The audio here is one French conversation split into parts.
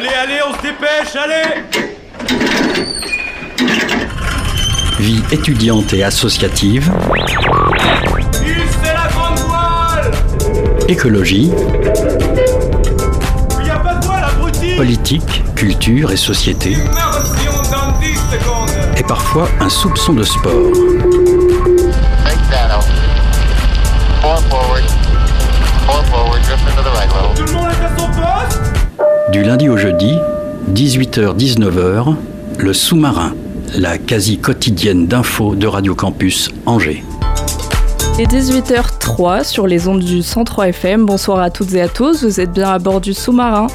Allez, allez, on se dépêche, allez Vie étudiante et associative. c'est la grande voile Écologie. Il y a pas de voile, abruti Politique, culture et société. dans 10 secondes Et parfois un soupçon de sport. Du lundi au jeudi, 18h-19h, le sous-marin, la quasi quotidienne d'infos de Radio Campus Angers. Est 18h03 sur les ondes du 103 FM. Bonsoir à toutes et à tous, vous êtes bien à bord du sous-marin.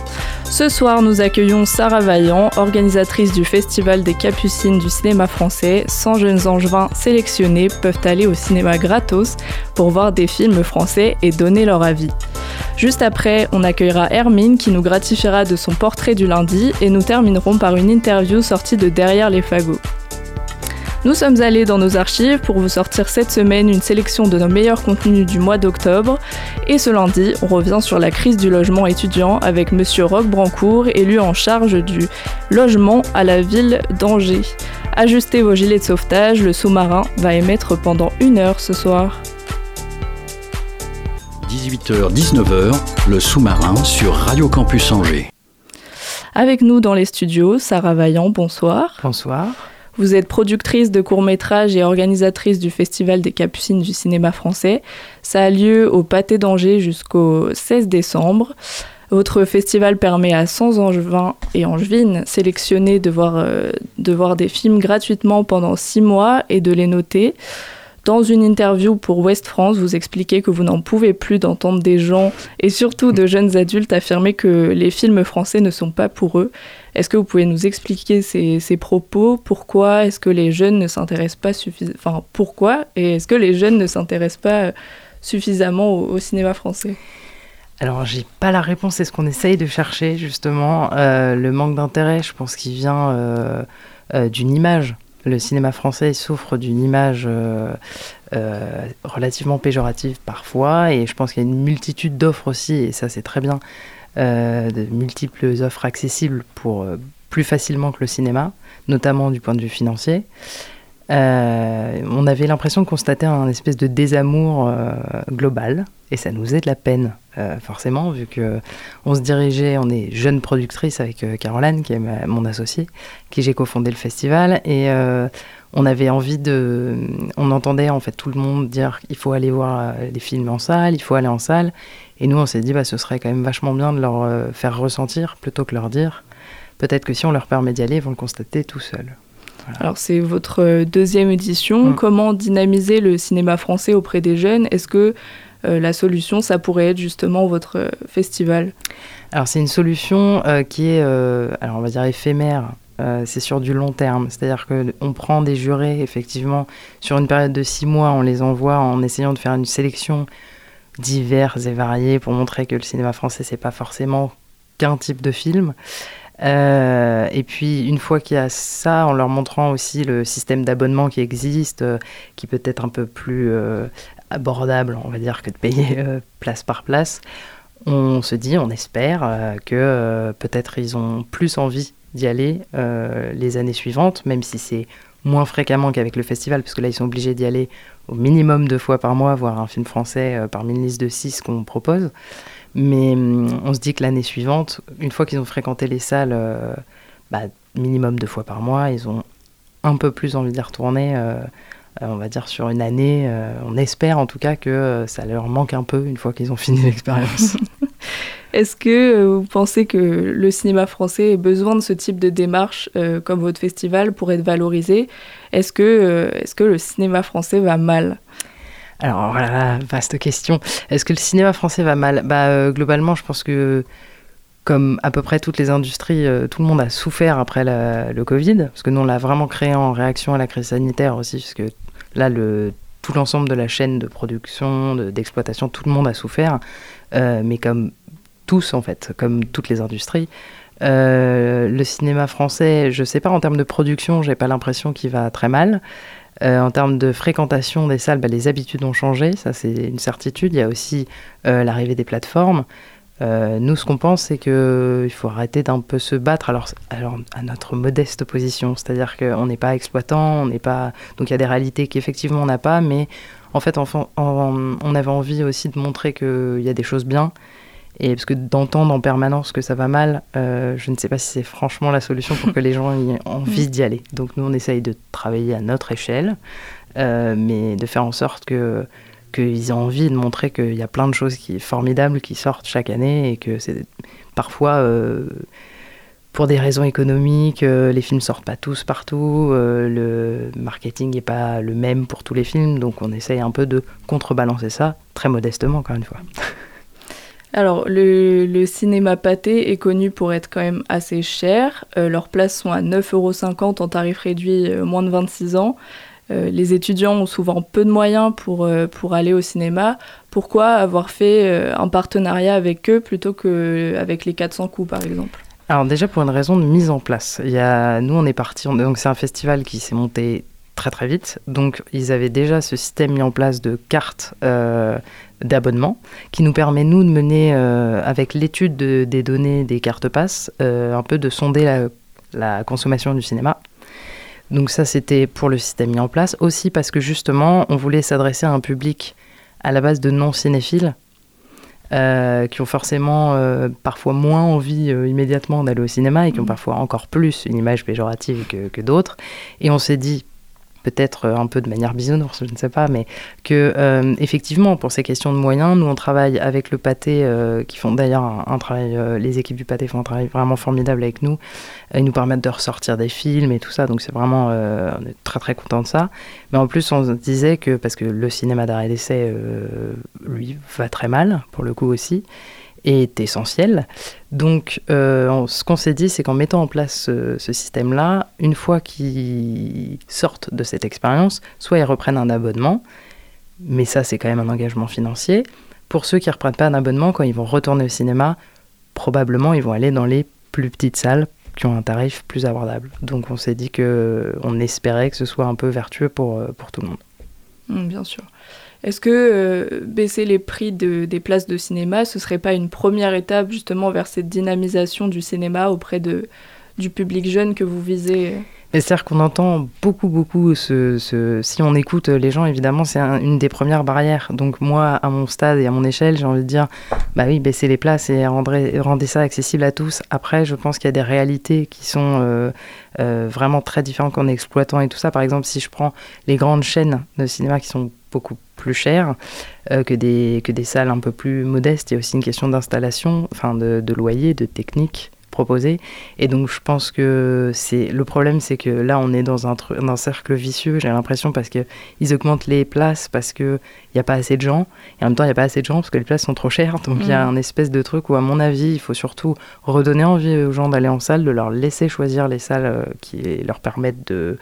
Ce soir, nous accueillons Sarah Vaillant, organisatrice du Festival des Capucines du cinéma français. 100 jeunes angevins sélectionnés peuvent aller au cinéma gratos pour voir des films français et donner leur avis. Juste après, on accueillera Hermine qui nous gratifiera de son portrait du lundi et nous terminerons par une interview sortie de Derrière les fagots. Nous sommes allés dans nos archives pour vous sortir cette semaine une sélection de nos meilleurs contenus du mois d'octobre. Et ce lundi, on revient sur la crise du logement étudiant avec Monsieur Roch Brancourt, élu en charge du logement à la ville d'Angers. Ajustez vos gilets de sauvetage, le sous-marin va émettre pendant une heure ce soir. 18h-19h, le sous-marin sur Radio Campus Angers. Avec nous dans les studios, Sarah Vaillant, bonsoir. Bonsoir. Vous êtes productrice de courts-métrages et organisatrice du Festival des Capucines du cinéma français. Ça a lieu au Pâté d'Angers jusqu'au 16 décembre. Votre festival permet à 100 angevins et angevines sélectionnés de voir, euh, de voir des films gratuitement pendant 6 mois et de les noter. Dans une interview pour Ouest France, vous expliquez que vous n'en pouvez plus d'entendre des gens, et surtout de jeunes adultes, affirmer que les films français ne sont pas pour eux. Est-ce que vous pouvez nous expliquer ces, ces propos? Pourquoi est-ce que les jeunes ne s'intéressent pas suffisamment Enfin, pourquoi Et est-ce que les jeunes ne s'intéressent pas suffisamment au, au cinéma français? Alors, j'ai pas la réponse, c'est ce qu'on essaye de chercher, justement. Euh, le manque d'intérêt, je pense qu'il vient euh, euh, d'une image. Le cinéma français souffre d'une image euh, euh, relativement péjorative parfois, et je pense qu'il y a une multitude d'offres aussi, et ça c'est très bien, euh, de multiples offres accessibles pour plus facilement que le cinéma, notamment du point de vue financier. On avait l'impression de constater un espèce de désamour global, et ça nous faisait de la peine, euh, forcément, vu que on se dirigeait, on est jeune productrice avec euh, Caroline, qui est ma- mon associée, qui j'ai cofondé le festival, et euh, on avait envie de, on entendait en fait tout le monde dire qu'il faut aller voir les films en salle, il faut aller en salle, et nous on s'est dit bah ce serait quand même vachement bien de leur faire ressentir plutôt que leur dire. Peut-être que si on leur permet d'y aller, ils vont le constater tout seuls. Alors c'est votre deuxième édition. Mm. Comment dynamiser le cinéma français auprès des jeunes? Est-ce que la solution, ça pourrait être justement votre euh, festival Alors c'est une solution euh, qui est, euh, alors on va dire éphémère. Euh, c'est sur du long terme, c'est-à-dire que on prend des jurés effectivement sur une période de six mois, on les envoie en essayant de faire une sélection diverses et variées pour montrer que le cinéma français c'est pas forcément qu'un type de film. Euh, et puis une fois qu'il y a ça, en leur montrant aussi le système d'abonnement qui existe, euh, qui peut être un peu plus euh, abordable, on va dire, que de payer euh, place par place, on se dit, on espère euh, que euh, peut-être ils ont plus envie d'y aller les années suivantes, même si c'est moins fréquemment qu'avec le festival, parce que là ils sont obligés d'y aller au minimum deux fois par mois, voir un film français parmi une liste de six qu'on propose. Mais hum, on se dit que l'année suivante, une fois qu'ils ont fréquenté les salles, bah, minimum deux fois par mois, ils ont un peu plus envie d'y retourner. On va dire sur une année, euh, on espère en tout cas que euh, ça leur manque un peu une fois qu'ils ont fini l'expérience. Est-ce que euh, vous pensez que le cinéma français ait besoin de ce type de démarche euh, comme votre festival pour être valorisé? Est-ce que, euh, que le cinéma français va mal? Alors voilà, vaste question. Est-ce que le cinéma français va mal? Bah euh, globalement, je pense que comme à peu près toutes les industries, euh, tout le monde a souffert après la- le Covid, parce que nous on l'a vraiment créé en réaction à la crise sanitaire aussi, parce que là tout l'ensemble de la chaîne de production, de- d'exploitation, tout le monde a souffert, Euh, mais comme tous en fait, comme toutes les industries. Euh, le cinéma français, je sais pas en termes de production, j'ai pas l'impression qu'il va très mal. En termes de fréquentation des salles, bah, les habitudes ont changé, ça c'est une certitude. Il y a aussi l'arrivée des plateformes. Euh, nous, ce qu'on pense, c'est qu'il faut arrêter d'un peu se battre alors, alors à notre modeste position. C'est-à-dire qu'on n'est pas exploitant, on n'est pas. Donc il y a des réalités qu'effectivement on n'a pas, mais en fait, on, on avait envie aussi de montrer qu'il y a des choses bien. Et parce que d'entendre en permanence que ça va mal, euh, je ne sais pas si c'est franchement la solution pour que les gens aient envie d'y aller. Donc nous, on essaye de travailler à notre échelle, euh, mais de faire en sorte que qu'ils aient envie de montrer qu'il y a plein de choses qui formidables qui sortent chaque année et que c'est parfois euh, pour des raisons économiques, euh, les films sortent pas tous partout, euh, le marketing n'est pas le même pour tous les films, donc on essaye un peu de contrebalancer ça, très modestement encore une fois. Alors, le, cinéma pâté est connu pour être quand même assez cher. Leurs places sont à 9,50€ en tarif réduit moins de 26 ans. Euh, les étudiants ont souvent peu de moyens pour, euh, pour aller au cinéma. Pourquoi avoir fait euh, un partenariat avec eux plutôt qu'avec les 400 coups, par exemple? Alors déjà pour une raison de mise en place. Nous on est parti, donc c'est un festival qui s'est monté très très vite. Donc ils avaient déjà ce système mis en place de cartes d'abonnement qui nous permet nous de mener avec l'étude de- des données des cartes passes un peu de sonder la consommation du cinéma. Donc ça c'était pour le système mis en place. Aussi parce que justement on voulait s'adresser à un public à la base de non cinéphiles. euh, qui ont forcément euh, parfois moins envie euh, immédiatement d'aller au cinéma et qui ont parfois encore plus une image péjorative que, que d'autres. Et on s'est dit, peut-être euh, un peu de manière bisounours, je ne sais pas, mais que euh, effectivement, pour ces questions de moyens, nous on travaille avec le pâté, euh, qui font d'ailleurs un, travail, les équipes du pâté font un travail vraiment formidable avec nous. Ils nous permettent de ressortir des films et tout ça, donc c'est vraiment, on est très très content de ça. Mais en plus, on disait que, parce que le cinéma d'arrêt d'essai, lui, va très mal, pour le coup aussi, est essentiel. Donc, euh, ce qu'on s'est dit, c'est qu'en mettant en place ce, ce système-là, une fois qu'ils sortent de cette expérience, soit ils reprennent un abonnement, mais ça, c'est quand même un engagement financier. Pour ceux qui ne reprennent pas un abonnement, quand ils vont retourner au cinéma, probablement ils vont aller dans les plus petites salles qui ont un tarif plus abordable. Donc, on s'est dit que on espérait que ce soit un peu vertueux pour, euh, pour tout le monde. Mm, Bien sûr. Est-ce que euh, baisser les prix de- des places de cinéma, ce serait pas une première étape justement vers cette dynamisation du cinéma auprès du public jeune que vous visez Et C'est-à-dire qu'on entend beaucoup, beaucoup ce, Si on écoute les gens, évidemment, c'est un- une des premières barrières. Donc moi, à mon stade et à mon échelle, j'ai envie de dire, bah oui, baissez les places et rendrez, rendez ça accessible à tous. Après, je pense qu'il y a des réalités qui sont euh, euh, vraiment très différentes qu'en exploitant et tout ça. Par exemple, si je prends les grandes chaînes de cinéma qui sont beaucoup plus chères euh, que, des, que des salles un peu plus modestes, il y a aussi une question d'installation, enfin de, de loyer, de technique proposée. Et donc je pense que c'est le problème, c'est que là on est dans un, dans un cercle vicieux. J'ai l'impression parce que ils augmentent les places parce que il y a pas assez de gens et en même temps il y a pas assez de gens parce que les places sont trop chères. Donc il y a Mm. un espèce de truc où à mon avis il faut surtout redonner envie aux gens d'aller en salle, de leur laisser choisir les salles euh, qui leur permettent de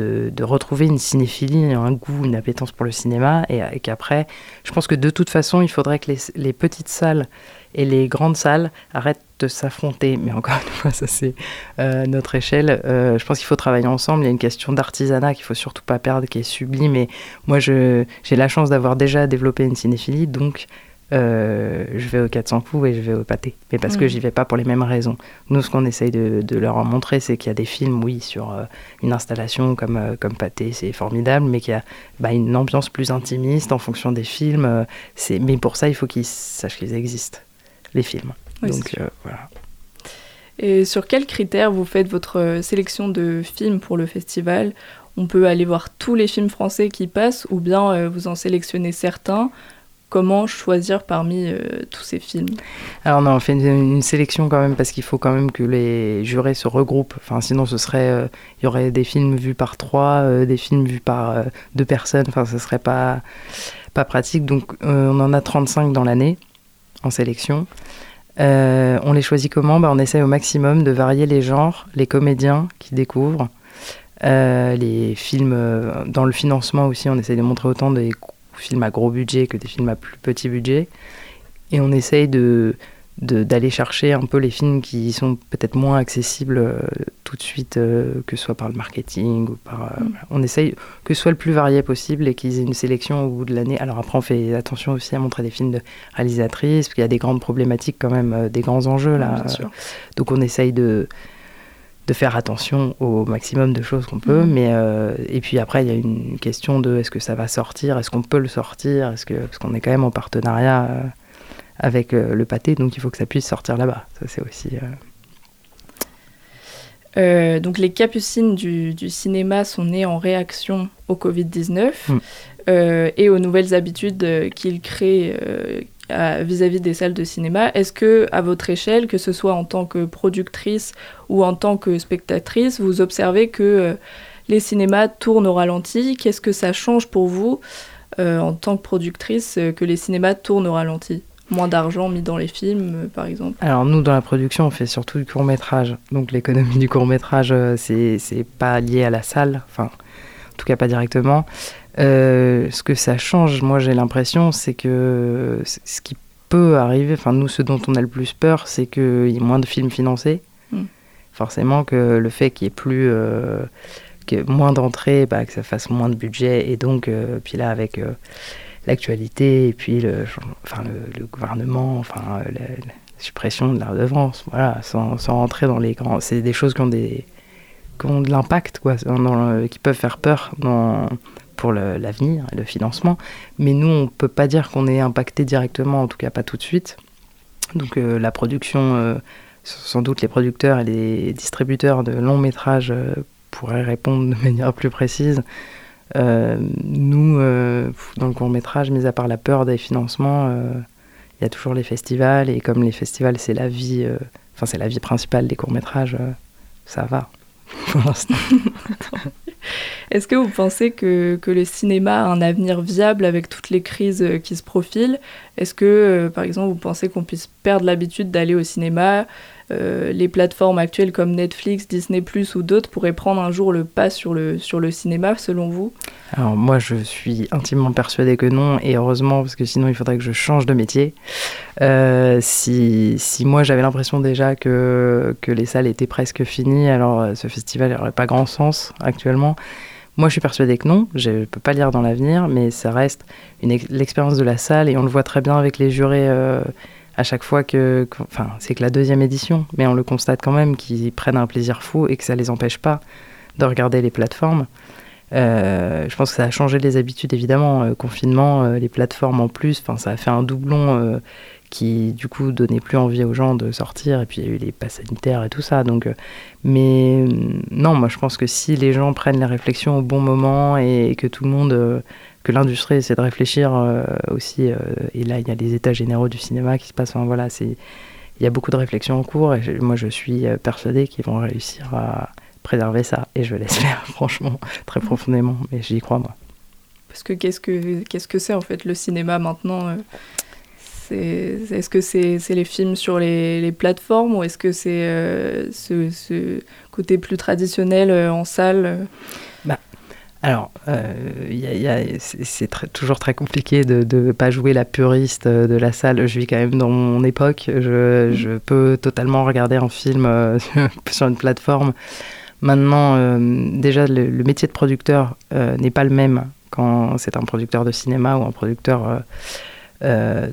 de, retrouver une cinéphilie, un goût, une appétence pour le cinéma, et, et qu'après, je pense que de toute façon, il faudrait que les, petites salles et les grandes salles arrêtent de s'affronter. Mais encore une fois, ça c'est euh, notre échelle. Euh, je pense qu'il faut travailler ensemble. Il y a une question d'artisanat qu'il faut surtout pas perdre, qui est sublime. Et moi, j'ai la chance d'avoir déjà développé une cinéphilie, donc euh, je vais aux 400 coups et je vais au pâté. Mais parce que Mhm. j'y vais pas pour les mêmes raisons. Nous, ce qu'on essaye de, de leur en montrer, c'est qu'il y a des films, oui, sur euh, une installation comme, euh, comme pâté, c'est formidable, mais qu'il y a bah, une ambiance plus intimiste en fonction des films. c'est... Mais pour ça, il faut qu'ils sachent qu'ils existent, les films. Oui, Donc voilà. Et sur quels critères vous faites votre sélection de films pour le festival? On peut aller voir tous les films français qui passent ou bien vous en sélectionnez certains Comment choisir parmi euh, tous ces films? Alors on fait une, sélection quand même parce qu'il faut quand même que les jurés se regroupent. Enfin, sinon, ce serait, euh, il y aurait des films vus par trois, euh, des films vus par deux personnes. Enfin, ce serait pas pas pratique. Donc, on en a 35 dans l'année en sélection. On les choisit comment? Bah, On essaie au maximum de varier les genres, les comédiens qui découvrent, les films dans le financement aussi. On essaie de montrer autant des films à gros budget que des films à plus petit budget. Et on essaye de, d'aller chercher un peu les films qui sont peut-être moins accessibles euh, tout de suite, euh, que ce soit par le marketing ou par. euh, Mm. On essaye que ce soit le plus varié possible et qu'ils aient une sélection au bout de l'année. Alors après, on fait attention aussi à montrer des films de réalisatrices, parce qu'il y a des grandes problématiques quand même, des grands enjeux là. Donc on essaye de, de faire attention au maximum de choses qu'on peut. Mhm. Mais, euh, et puis après, il y a une question de est-ce que ça va sortir Est-ce qu'on peut le sortir est-ce que, Parce qu'on est quand même en partenariat euh, avec euh, le pâté, donc il faut que ça puisse sortir là-bas. Ça, c'est aussi. euh, donc les capucines du, du cinéma sont nées en réaction au Covid-19 Mm. euh, et aux nouvelles habitudes euh, qu'ils créent euh, vis-à-vis des salles de cinéma. Est-ce que, à votre échelle, que ce soit en tant que productrice ou en tant que spectatrice, vous observez que euh, les cinémas tournent au ralenti? Qu'est-ce que ça change pour vous, euh, en tant que productrice, que les cinémas tournent au ralenti? Moins d'argent mis dans les films, par exemple Alors nous, dans la production, on fait surtout du court métrage. Donc l'économie du court métrage, c'est c'est pas lié à la salle, enfin, en tout cas pas directement. Euh, ce que ça change, moi j'ai l'impression, c'est que ce qui peut arriver, enfin nous, ce dont on a le plus peur, c'est qu'il y ait moins de films financés. Mm. Forcément que le fait qu'il y ait plus, euh, que moins d'entrées, bah, que ça fasse moins de budget, et donc, euh, puis là avec l'actualité et puis le, enfin, le, le gouvernement, enfin la, la suppression de la redevance, voilà, sans, sans rentrer dans les grands. C'est des choses qui ont, des, qui ont de l'impact, quoi, qui peuvent faire peur pour l'avenir et le financement. Mais nous, on peut pas dire qu'on est impacté directement, en tout cas pas tout de suite. Donc euh, la production, euh, sans doute les producteurs et les distributeurs de longs métrages euh, pourraient répondre de manière plus précise. Nous, dans le court métrage, mis à part la peur des financements, il y a toujours les festivals et comme les festivals, c'est la vie, enfin c'est la vie principale des courts métrages, ça va. Est-ce que vous pensez que, que le cinéma a un avenir viable avec toutes les crises euh, qui se profilent? Est-ce que, euh, par exemple, vous pensez qu'on puisse perdre l'habitude d'aller au cinéma Euh, Les plateformes actuelles comme Netflix, Disney ⁇ ou d'autres pourraient prendre un jour le pas sur le, sur le cinéma, selon vous? Alors moi, je suis intimement persuadée que non, et heureusement, parce que sinon, il faudrait que je change de métier. Euh, si, si moi, j'avais l'impression déjà que, que les salles étaient presque finies, alors euh, ce festival n'aurait pas grand sens actuellement. Moi, je suis persuadée que non, je ne peux pas lire dans l'avenir, mais ça reste l'expérience de la salle, et on le voit très bien avec les jurés à chaque fois que... Enfin, c'est que la deuxième édition, mais on le constate quand même qu'ils prennent un plaisir fou et que ça les empêche pas de regarder les plateformes. Euh, je pense que ça a changé les habitudes, évidemment. Euh, confinement, euh, les plateformes en plus, enfin, ça a fait un doublon qui, du coup, donnait plus envie aux gens de sortir. Et puis, il y a eu les passes sanitaires et tout ça. Donc, mais non, moi, je pense que si les gens prennent les réflexions au bon moment et, que tout le monde, que l'industrie essaie de réfléchir euh, aussi, euh, et là, il y a les états généraux du cinéma qui se passent. Enfin, voilà. Il y a beaucoup de réflexions en cours et moi je suis euh, persuadée qu'ils vont réussir à préserver ça et je l'espère franchement très profondément mais j'y crois moi. Parce que qu'est-ce que qu'est-ce que c'est en fait le cinéma maintenant Est-ce que c'est, c'est les films sur les, les plateformes ou est-ce que c'est ce, côté plus traditionnel en salle Alors, euh, c'est toujours très compliqué de ne pas jouer la puriste euh, de la salle. Je vis quand même dans mon époque. Je, peux totalement regarder un film euh, sur une plateforme. Maintenant, déjà, le, le métier de producteur n'est pas le même quand c'est un producteur de cinéma ou un producteur...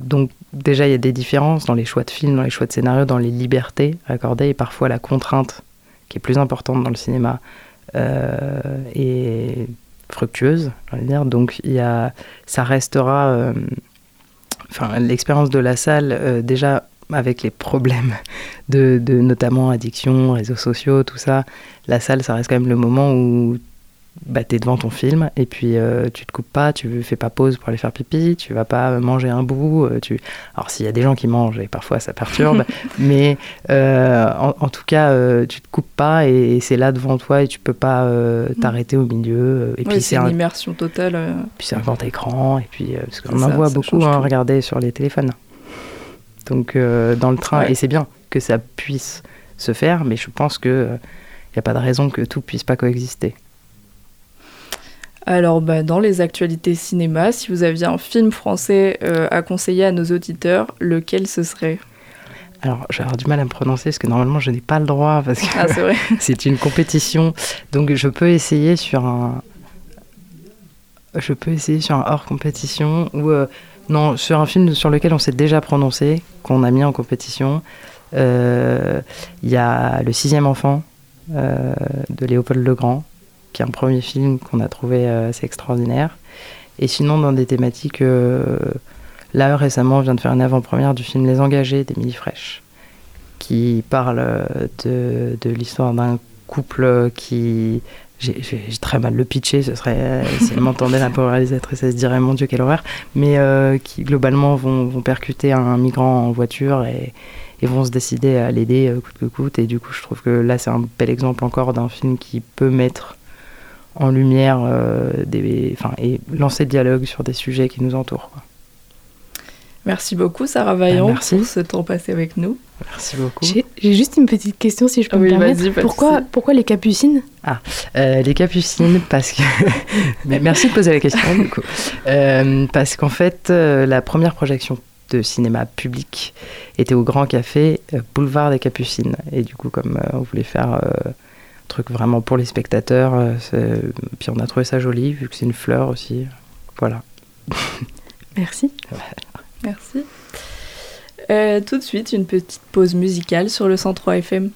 donc déjà, il y a des différences dans les choix de films, dans les choix de scénario, dans les libertés accordées et parfois la contrainte qui est plus importante dans le cinéma euh, est fructueuse, dire. Donc il ça restera, euh, enfin l'expérience de la salle euh, déjà avec les problèmes de, de notamment addiction, réseaux sociaux, tout ça. La salle, ça reste quand même le moment où bah, tu es devant ton film et puis euh, tu te coupes pas, tu fais pas pause pour aller faire pipi, tu vas pas manger un bout. euh, tu... Alors s'il y a des gens qui mangent et parfois ça perturbe, mais euh, en, en tout cas euh, tu te coupes pas et, et c'est là devant toi et tu peux pas euh, t'arrêter au milieu. Et puis c'est une un, immersion totale. puis c'est un grand écran et puis parce qu'on en voit beaucoup hein, regarder sur les téléphones. Donc dans le train Ouais. et c'est bien que ça puisse se faire, mais je pense que il n'y a pas de raison que tout puisse pas coexister. Alors, bah, dans les actualités cinéma, si vous aviez un film français euh, à conseiller à nos auditeurs, lequel ce serait? Alors, avoir du mal à me prononcer parce que normalement, je n'ai pas le droit parce que Ah, c'est une compétition. Donc, je peux essayer sur un. Je peux essayer sur un hors compétition ou euh, non sur un film sur lequel on s'est déjà prononcé, qu'on a mis en compétition. Euh, Il y a Le sixième enfant de Léopold Legrand, qui est un premier film qu'on a trouvé euh, assez extraordinaire. Et sinon, dans des thématiques, euh, là récemment, on vient de faire une avant-première du film Les Engagés d'Émilie Fraîche, qui parle euh, de, de l'histoire d'un couple qui. J'ai très mal le pitcher, ce serait. si elle m'entendait, la pauvre réalisatrice, elle se dirait mon Dieu, quelle horreur. Mais qui globalement vont, vont percuter un migrant en voiture et, vont se décider à l'aider coûte que coûte. Et du coup, je trouve que là, c'est un bel exemple encore d'un film qui peut mettre en lumière euh, des, enfin, et lancer le dialogue sur des sujets qui nous entourent. quoi. Merci beaucoup, Sarah Vaillant, Ah, merci. pour ce temps passé avec nous. Merci beaucoup. J'ai juste une petite question si je peux Oui, me permettre. Pourquoi, pourquoi les capucines? Euh, les capucines, parce que. Mais merci de poser la question, du coup. Euh, parce qu'en fait, euh, la première projection de cinéma public était au Grand Café, euh, boulevard des Capucines. Et du coup, comme euh, on voulait faire euh, truc vraiment pour les spectateurs, euh, c'est- puis on a trouvé ça joli, vu que c'est une fleur aussi. Voilà. Merci. Merci. Euh, tout de suite, une petite pause musicale sur le 103 FM.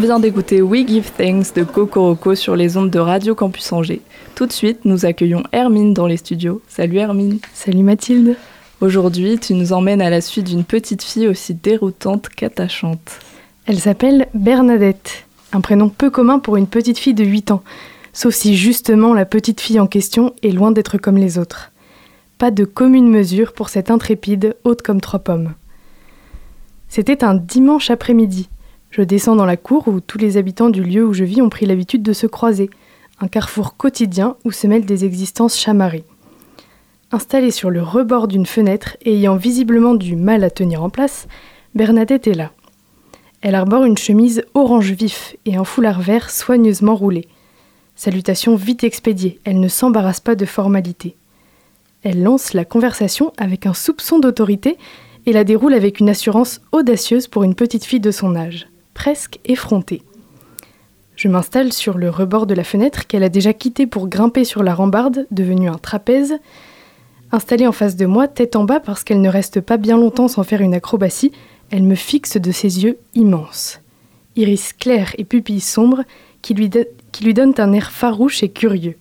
Vient d'écouter We Give Thanks de Cocoroco sur les ondes de Radio Campus Angers. Tout de suite, nous accueillons Hermine dans les studios. Salut Hermine. Salut Mathilde. Aujourd'hui, tu nous emmènes à la suite d'une petite fille aussi déroutante qu'attachante. Elle s'appelle Bernadette, un prénom peu commun pour une petite fille de 8 ans, sauf si justement la petite fille en question est loin d'être comme les autres. Pas de commune mesure pour cette intrépide haute comme trois pommes. C'était un dimanche après-midi. Je descends dans la cour où tous les habitants du lieu où je vis ont pris l'habitude de se croiser, un carrefour quotidien où se mêlent des existences chamarrées. Installée sur le rebord d'une fenêtre et ayant visiblement du mal à tenir en place, Bernadette est là. Elle arbore une chemise orange vif et un foulard vert soigneusement roulé. Salutation vite expédiée, elle ne s'embarrasse pas de formalité. Elle lance la conversation avec un soupçon d'autorité et la déroule avec une assurance audacieuse pour une petite fille de son âge, presque effrontée. Je m'installe sur le rebord de la fenêtre qu'elle a déjà quittée pour grimper sur la rambarde, devenue un trapèze. Installée en face de moi, tête en bas parce qu'elle ne reste pas bien longtemps sans faire une acrobatie, elle me fixe de ses yeux immenses. Iris clair et pupilles sombres qui lui, qui lui donnent un air farouche et curieux.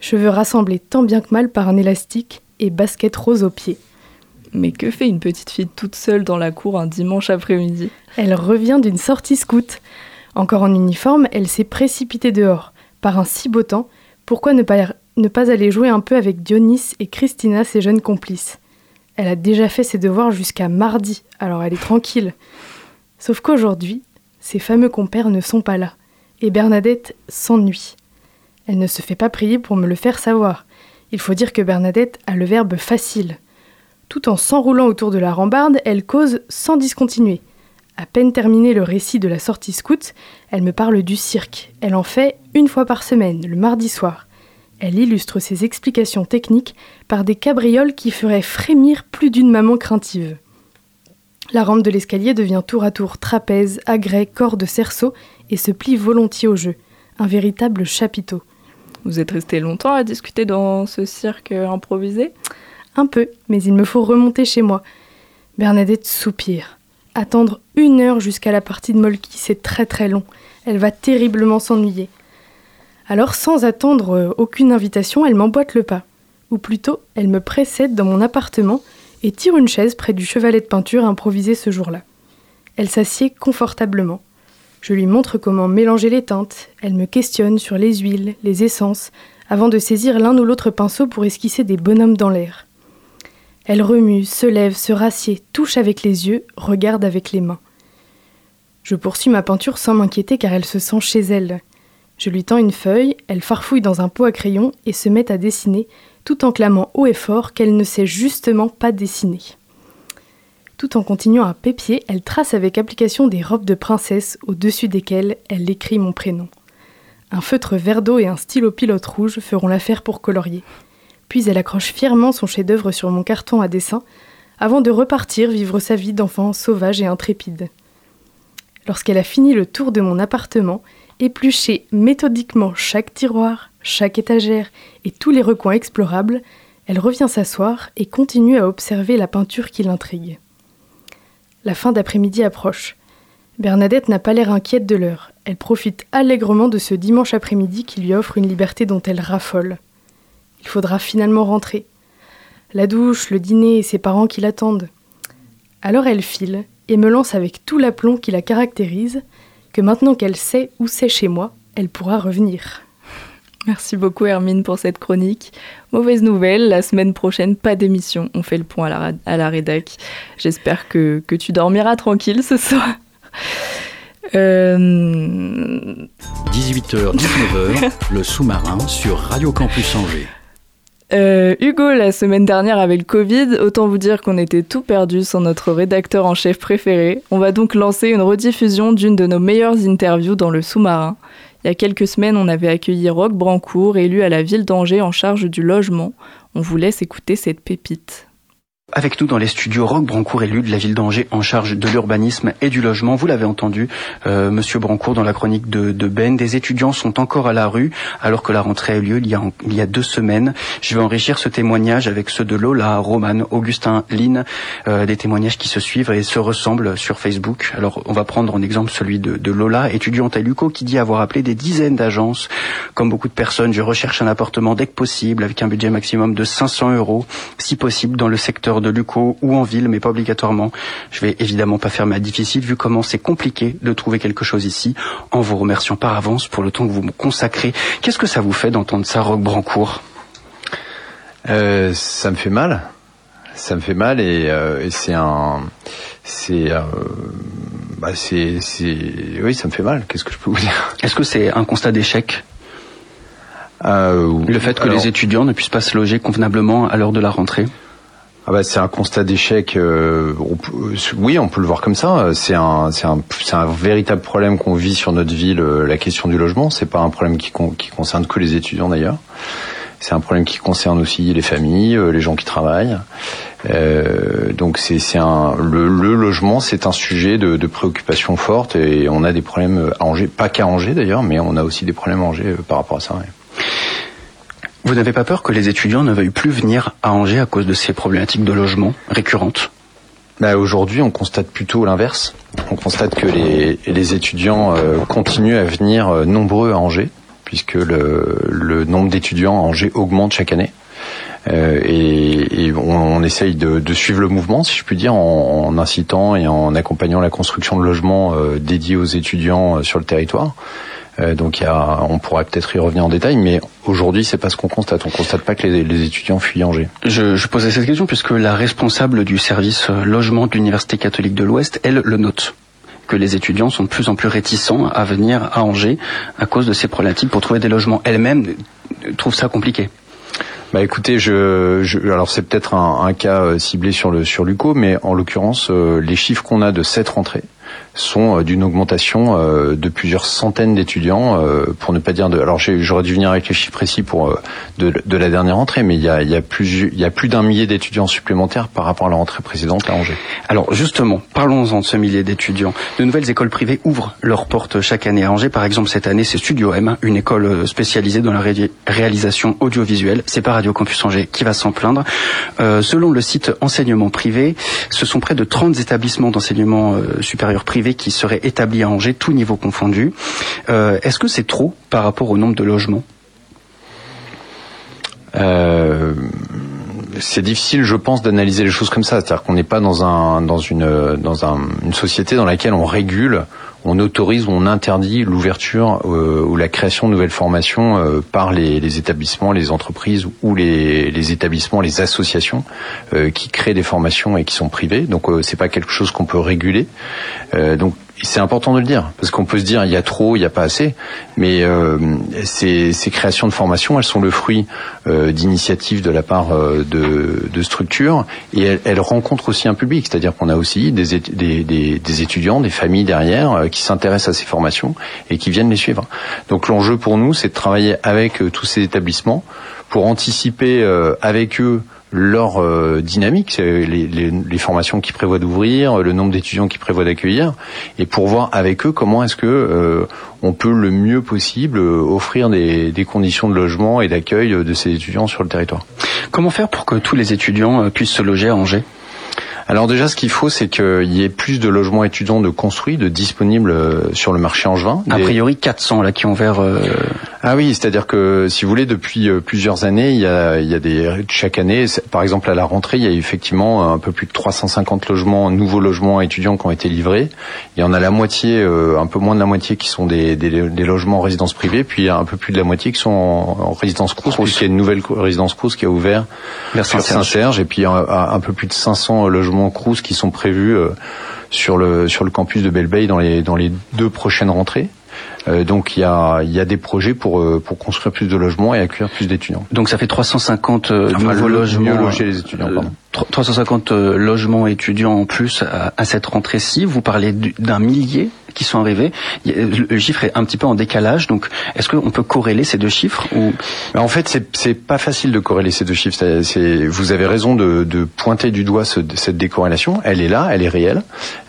Cheveux rassemblés tant bien que mal par un élastique et basket rose aux pieds. Mais que fait une petite fille toute seule dans la cour un dimanche après-midi? Elle revient d'une sortie scout. Encore en uniforme, elle s'est précipitée dehors. Par un si beau temps, pourquoi ne pas, aller jouer un peu avec Dionys et Christina, ses jeunes complices? Elle a déjà fait ses devoirs jusqu'à mardi, alors elle est tranquille. Sauf qu'aujourd'hui, ses fameux compères ne sont pas là, et Bernadette s'ennuie. Elle ne se fait pas prier pour me le faire savoir. Il faut dire que Bernadette a le verbe facile. Tout en s'enroulant autour de la rambarde, elle cause sans discontinuer. À peine terminé le récit de la sortie scout, elle me parle du cirque. Elle en fait une fois par semaine, le mardi soir. Elle illustre ses explications techniques par des cabrioles qui feraient frémir plus d'une maman craintive. La rampe de l'escalier devient tour à tour trapèze, agrès, corde, cerceau et se plie volontiers au jeu. Un véritable chapiteau. Vous êtes resté longtemps à discuter dans ce cirque improvisé? Un peu, mais il me faut remonter chez moi. Bernadette soupire. Attendre une heure jusqu'à la partie de Molki, c'est très très long. Elle va terriblement s'ennuyer. Alors, sans attendre aucune invitation, elle m'emboîte le pas. Ou plutôt, elle me précède dans mon appartement et tire une chaise près du chevalet de peinture improvisé ce jour-là. Elle s'assied confortablement. Je lui montre comment mélanger les teintes, elle me questionne sur les huiles, les essences, avant de saisir l'un ou l'autre pinceau pour esquisser des bonhommes dans l'air. Elle remue, se lève, se rassied, touche avec les yeux, regarde avec les mains. Je poursuis ma peinture sans m'inquiéter car elle se sent chez elle. Je lui tends une feuille, elle farfouille dans un pot à crayon et se met à dessiner, tout en clamant haut et fort qu'elle ne sait justement pas dessiner. Tout en continuant à pépier, elle trace avec application des robes de princesse au-dessus desquelles elle écrit mon prénom. Un feutre vert d'eau et un stylo pilote rouge feront l'affaire pour colorier. Puis elle accroche fièrement son chef-d'œuvre sur mon carton à dessin, avant de repartir vivre sa vie d'enfant sauvage et intrépide. Lorsqu'elle a fini le tour de mon appartement, épluché méthodiquement chaque tiroir, chaque étagère et tous les recoins explorables, elle revient s'asseoir et continue à observer la peinture qui l'intrigue. La fin d'après-midi approche. Bernadette n'a pas l'air inquiète de l'heure. Elle profite allègrement de ce dimanche après-midi qui lui offre une liberté dont elle raffole. Il faudra finalement rentrer. La douche, le dîner et ses parents qui l'attendent. Alors elle file et me lance avec tout l'aplomb qui la caractérise que maintenant qu'elle sait où c'est chez moi, elle pourra revenir. Merci beaucoup Hermine pour cette chronique. Mauvaise nouvelle, la semaine prochaine, pas d'émission. On fait le point à la, à la rédac. J'espère que, que, tu dormiras tranquille ce soir. Euh... 18h, 19h, le sous-marin sur Radio Campus Angers. Euh, Hugo, la semaine dernière avec le Covid, autant vous dire qu'on était tout perdu sans notre rédacteur en chef préféré. On va donc lancer une rediffusion d'une de nos meilleures interviews dans le sous-marin. Il y a quelques semaines, on avait accueilli Roch Brancourt, élu à la ville d'Angers en charge du logement. On vous laisse écouter cette pépite. Avec nous dans les studios Roch Brancourt, élu de la ville d'Angers en charge de l'urbanisme et du logement. Vous l'avez entendu, euh, Monsieur Brancourt, dans la chronique de, de, Ben, des étudiants sont encore à la rue alors que la rentrée a eu lieu il y a, il y a deux semaines. Je vais enrichir ce témoignage avec ceux de Lola, Roman, Augustin, Lynn, euh, des témoignages qui se suivent et se ressemblent sur Facebook. Alors on va prendre en exemple celui de, de Lola, étudiante à Luco, qui dit avoir appelé des dizaines d'agences. Comme beaucoup de personnes, je recherche un appartement dès que possible avec un budget maximum de 500 euros, si possible dans le secteur de Luco ou en ville, mais pas obligatoirement. Je vais évidemment pas faire ma difficile vu comment c'est compliqué de trouver quelque chose ici, en vous remerciant par avance pour le temps que vous me consacrez. Qu'est-ce que ça vous fait d'entendre ça, Rock Brancourt? Euh, Ça me fait mal. Ça me fait mal et, euh, et c'est un, c'est, euh, bah c'est, c'est, oui, ça me fait mal. Qu'est-ce que je peux vous dire? Est-ce que c'est un constat d'échec? Euh, Le fait que alors- les étudiants ne puissent pas se loger convenablement à l'heure de la rentrée? Ah bah, c'est un constat d'échec. euh, oui, on peut le voir comme ça. C'est un, c'est un, c'est un véritable problème qu'on vit sur notre ville. euh, la question du logement, c'est pas un problème qui, qui concerne que les étudiants d'ailleurs. C'est un problème qui concerne aussi les familles, euh, les gens qui travaillent. Euh, donc c'est, c'est un, le, le logement, c'est un sujet de, de préoccupation forte et on a des problèmes à Angers, pas qu'à Angers d'ailleurs, mais on a aussi des problèmes à Angers euh, par rapport à ça. ouais. Vous n'avez pas peur que les étudiants ne veuillent plus venir à Angers à cause de ces problématiques de logement récurrentes? Bah, Aujourd'hui, on constate plutôt l'inverse. On constate que les, les étudiants euh, continuent à venir euh, nombreux à Angers, puisque le, le nombre d'étudiants à Angers augmente chaque année. Euh, et, et on, on essaye de, de suivre le mouvement, si je puis dire, en, en incitant et en accompagnant la construction de logements euh, dédiés aux étudiants euh, sur le territoire. Euh, donc y a, on pourrait peut-être y revenir en détail, mais aujourd'hui c'est pas ce qu'on constate. On constate pas que les, les étudiants fuient Angers. je, je posais cette question puisque la responsable du service euh, logement de l'Université catholique de l'Ouest, elle, le note que les étudiants sont de plus en plus réticents à venir à Angers à cause de ces problématiques pour trouver des logements. Elle-même euh, trouve ça compliqué. Bah écoutez, je, je alors c'est peut-être un, un cas ciblé sur le sur Luco, mais en l'occurrence, euh, les chiffres qu'on a de cette rentrée sont euh, d'une augmentation euh, de plusieurs centaines d'étudiants, euh, pour ne pas dire de. Alors j'aurais dû venir avec les chiffres précis pour de, de la dernière rentrée, mais il y a, il y a plus il y a plus d'un millier d'étudiants supplémentaires par rapport à la rentrée précédente à Angers. Alors justement, parlons-en de ce millier d'étudiants. De nouvelles écoles privées ouvrent leurs portes chaque année à Angers. Par exemple, cette année, c'est Studio M, une école spécialisée dans la ré- réalisation audiovisuelle. C'est pas Radio Campus Angers qui va s'en plaindre. Euh, selon le site enseignement privé, ce sont près de 30 établissements d'enseignement supérieur privé qui seraient établis à Angers, tous niveaux confondus. Euh, Est-ce que c'est trop par rapport au nombre de logements? Euh, c'est difficile, je pense, d'analyser les choses comme ça. C'est-à-dire qu'on n'est pas dans un dans une dans un- une société dans laquelle on régule, on autorise ou on interdit l'ouverture euh, ou la création de nouvelles formations euh, par les, les établissements, les entreprises ou les, les établissements, les associations euh, qui créent des formations et qui sont privées. Donc euh, c'est pas quelque chose qu'on peut réguler. Euh, donc c'est important de le dire parce qu'on peut se dire il y a trop, il n'y a pas assez, mais euh, ces, ces créations de formations, elles sont le fruit euh, d'initiatives de la part euh, de, de structures et elles, elles rencontrent aussi un public, c'est-à-dire qu'on a aussi des, des, des, des étudiants, des familles derrière euh, qui s'intéressent à ces formations et qui viennent les suivre. Donc l'enjeu pour nous, c'est de travailler avec euh, tous ces établissements pour anticiper euh, avec eux leur euh, dynamique, les, les, formations qu'ils prévoient d'ouvrir, le nombre d'étudiants qu'ils prévoient d'accueillir, et pour voir avec eux comment est-ce que euh, on peut le mieux possible euh, offrir des, conditions de logement et d'accueil de ces étudiants sur le territoire. Comment faire pour que tous les étudiants euh, puissent se loger à Angers? Alors déjà, ce qu'il faut, c'est qu'il y ait plus de logements étudiants de construits, de disponibles euh, sur le marché angevin. A priori 400 là qui ont ouvert. euh, Ah oui, c'est-à-dire que si vous voulez, depuis euh, plusieurs années, il y a, il y a des chaque année, par exemple à la rentrée, il y a eu effectivement un peu plus de 350 logements, nouveaux logements étudiants qui ont été livrés. Il y en a la moitié, euh, un peu moins de la moitié qui sont des, des, des logements en résidence privée, puis il y a un peu plus de la moitié qui sont en, en résidence Crous, puisqu'il y a une nouvelle résidence Crous qui a ouvert Vers Saint-Serge. Et puis un, un peu plus de 500 logements Crous qui sont prévus euh, sur le sur le campus de Belle dans les dans les deux prochaines rentrées. Euh, donc il y a il y a des projets pour euh, pour construire plus de logements et accueillir plus d'étudiants. Donc ça fait 350 euh, Enfin, nouveaux le- logements. mieux loger les étudiants, euh, pardon. tro- 350 euh, logements étudiants en plus à, à cette rentrée-ci. Vous parlez du- d'un millier qui sont arrivés. Le chiffre est un petit peu en décalage, donc est-ce qu'on peut corréler ces deux chiffres. En fait, c'est, pas facile de corréler ces deux chiffres. Vous avez raison de, pointer du doigt ce, cette décorrélation. Elle est là, elle est réelle,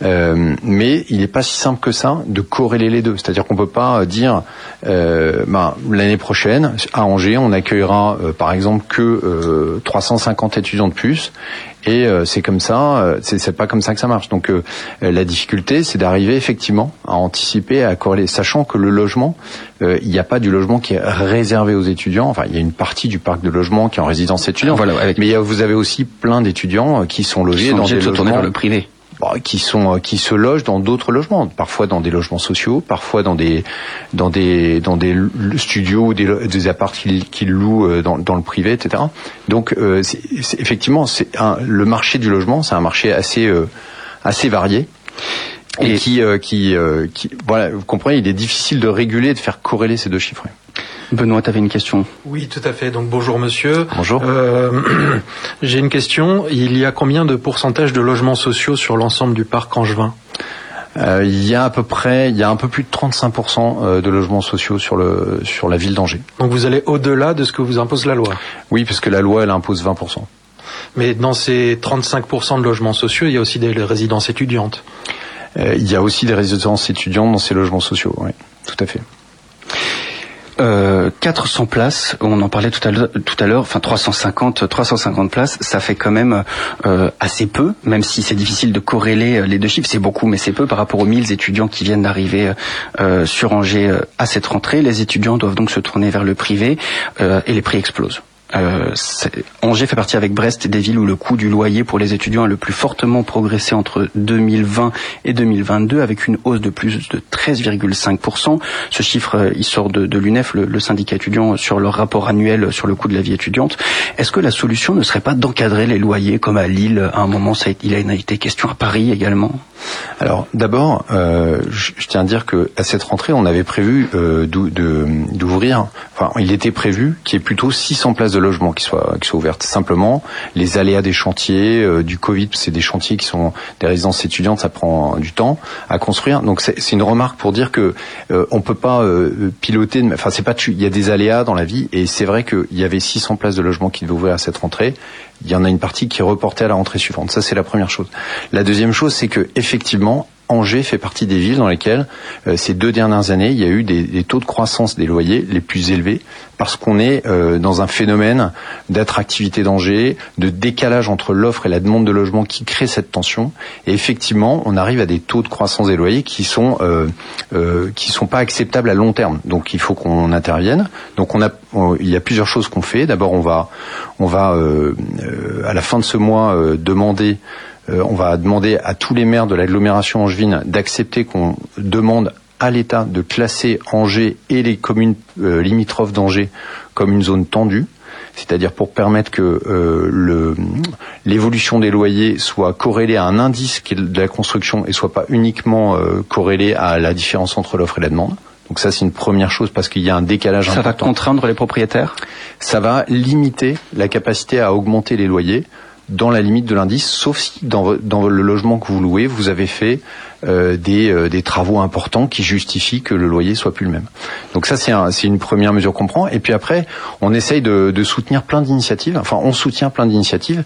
euh, mais il n'est pas si simple que ça de corréler les deux. C'est-à-dire qu'on peut pas dire euh, ben, l'année prochaine à Angers, on accueillera euh, par exemple que 350 étudiants de plus et euh, c'est comme ça, euh, c'est pas comme ça que ça marche. Donc euh, la difficulté, c'est d'arriver effectivement à anticiper, à corréler, sachant que le logement, il n'y a pas du logement qui est réservé aux étudiants. Enfin, il y a une partie du parc de logement qui est en résidence étudiante. Voilà, mais vous avez aussi plein d'étudiants qui sont logés dans des logements vers le privé. Bah, qui sont euh, qui se logent dans d'autres logements, parfois dans des logements sociaux, parfois dans des dans des dans des studios ou des, des apparts qu'ils louent euh, dans, dans le privé, etc. Donc euh, c'est, effectivement, c'est le marché du logement, c'est un marché assez assez varié et, qui qui, qui voilà, vous comprenez, il est difficile de réguler, de faire corréler ces deux chiffres. Benoît, tu avais une question Oui, tout à fait. Donc bonjour monsieur. Bonjour. Euh, J'ai une question. Il y a combien de pourcentage de logements sociaux sur l'ensemble du parc angevin euh, il y a à peu près, il y a un peu plus de 35% euh, de logements sociaux sur le sur la ville d'Angers. Donc vous allez au-delà de ce que vous impose la loi. Oui, parce que la loi elle impose 20%. Mais dans ces 35% de logements sociaux, il y a aussi des résidences étudiantes. Euh, il y a aussi des résidences étudiantes dans ces logements sociaux. Oui, tout à fait. Euh, 400 places, on en parlait tout à l'heure, enfin 350, 350 places, ça fait quand même euh, assez peu, même si c'est difficile de corréler euh, les deux chiffres, c'est beaucoup, mais c'est peu par rapport aux 1000 étudiants qui viennent d'arriver euh, sur Angers à cette rentrée. Les étudiants doivent donc se tourner vers le privé et les prix explosent. Euh, Angers fait partie avec Brest des villes où le coût du loyer pour les étudiants a le plus fortement progressé entre 2020 et 2022 avec une hausse de plus de 13,5%. Ce chiffre, euh, il sort de, l'UNEF, le, syndicat étudiant, sur leur rapport annuel sur le coût de la vie étudiante. Est-ce que la solution ne serait pas d'encadrer les loyers comme à Lille À un moment, il a été question à Paris également? Alors d'abord, euh, je, tiens à dire que à cette rentrée, on avait prévu euh, d'ouvrir. Enfin, il était prévu qu'il y ait plutôt 600 places de logement qui soient qui soient ouvertes. Simplement, les aléas des chantiers, euh, du Covid, c'est des chantiers qui sont des résidences étudiantes, ça prend du temps à construire. Donc c'est une remarque pour dire que euh, on peut pas euh, piloter. Enfin, c'est pas. Il y a des aléas dans la vie, et c'est vrai qu'il y avait 600 places de logement qui devaient ouvrir à cette rentrée il y en a une partie qui est reportée à la rentrée suivante. Ça, c'est la première chose. La deuxième chose, c'est que effectivement, Angers fait partie des villes dans lesquelles euh, ces deux dernières années, il y a eu des, taux de croissance des loyers les plus élevés parce qu'on est euh, dans un phénomène d'attractivité d'Angers, de décalage entre l'offre et la demande de logement qui crée cette tension. Et effectivement, on arrive à des taux de croissance des loyers qui sont euh, qui sont pas acceptables à long terme. Donc il faut qu'on intervienne. Donc on a il y a plusieurs choses qu'on fait. D'abord, on va on va à la fin de ce mois demander euh, on va demander à tous les maires de l'agglomération angevine d'accepter qu'on demande à l'État de classer Angers et les communes euh, limitrophes d'Angers comme une zone tendue, c'est-à-dire pour permettre que euh, l'évolution des loyers soit corrélée à un indice qui est de la construction et soit pas uniquement corrélée à la différence entre l'offre et la demande. Donc ça, c'est une première chose parce qu'il y a un décalage ça important. Ça va contraindre les propriétaires? Ça va limiter la capacité à augmenter les loyers dans la limite de l'indice, sauf si dans, le logement que vous louez, vous avez fait euh, des, euh, des, travaux importants qui justifient que le loyer soit plus le même. Donc ça, c'est un, une première mesure qu'on prend. Et puis après, on essaye de, de soutenir plein d'initiatives. Enfin, on soutient plein d'initiatives.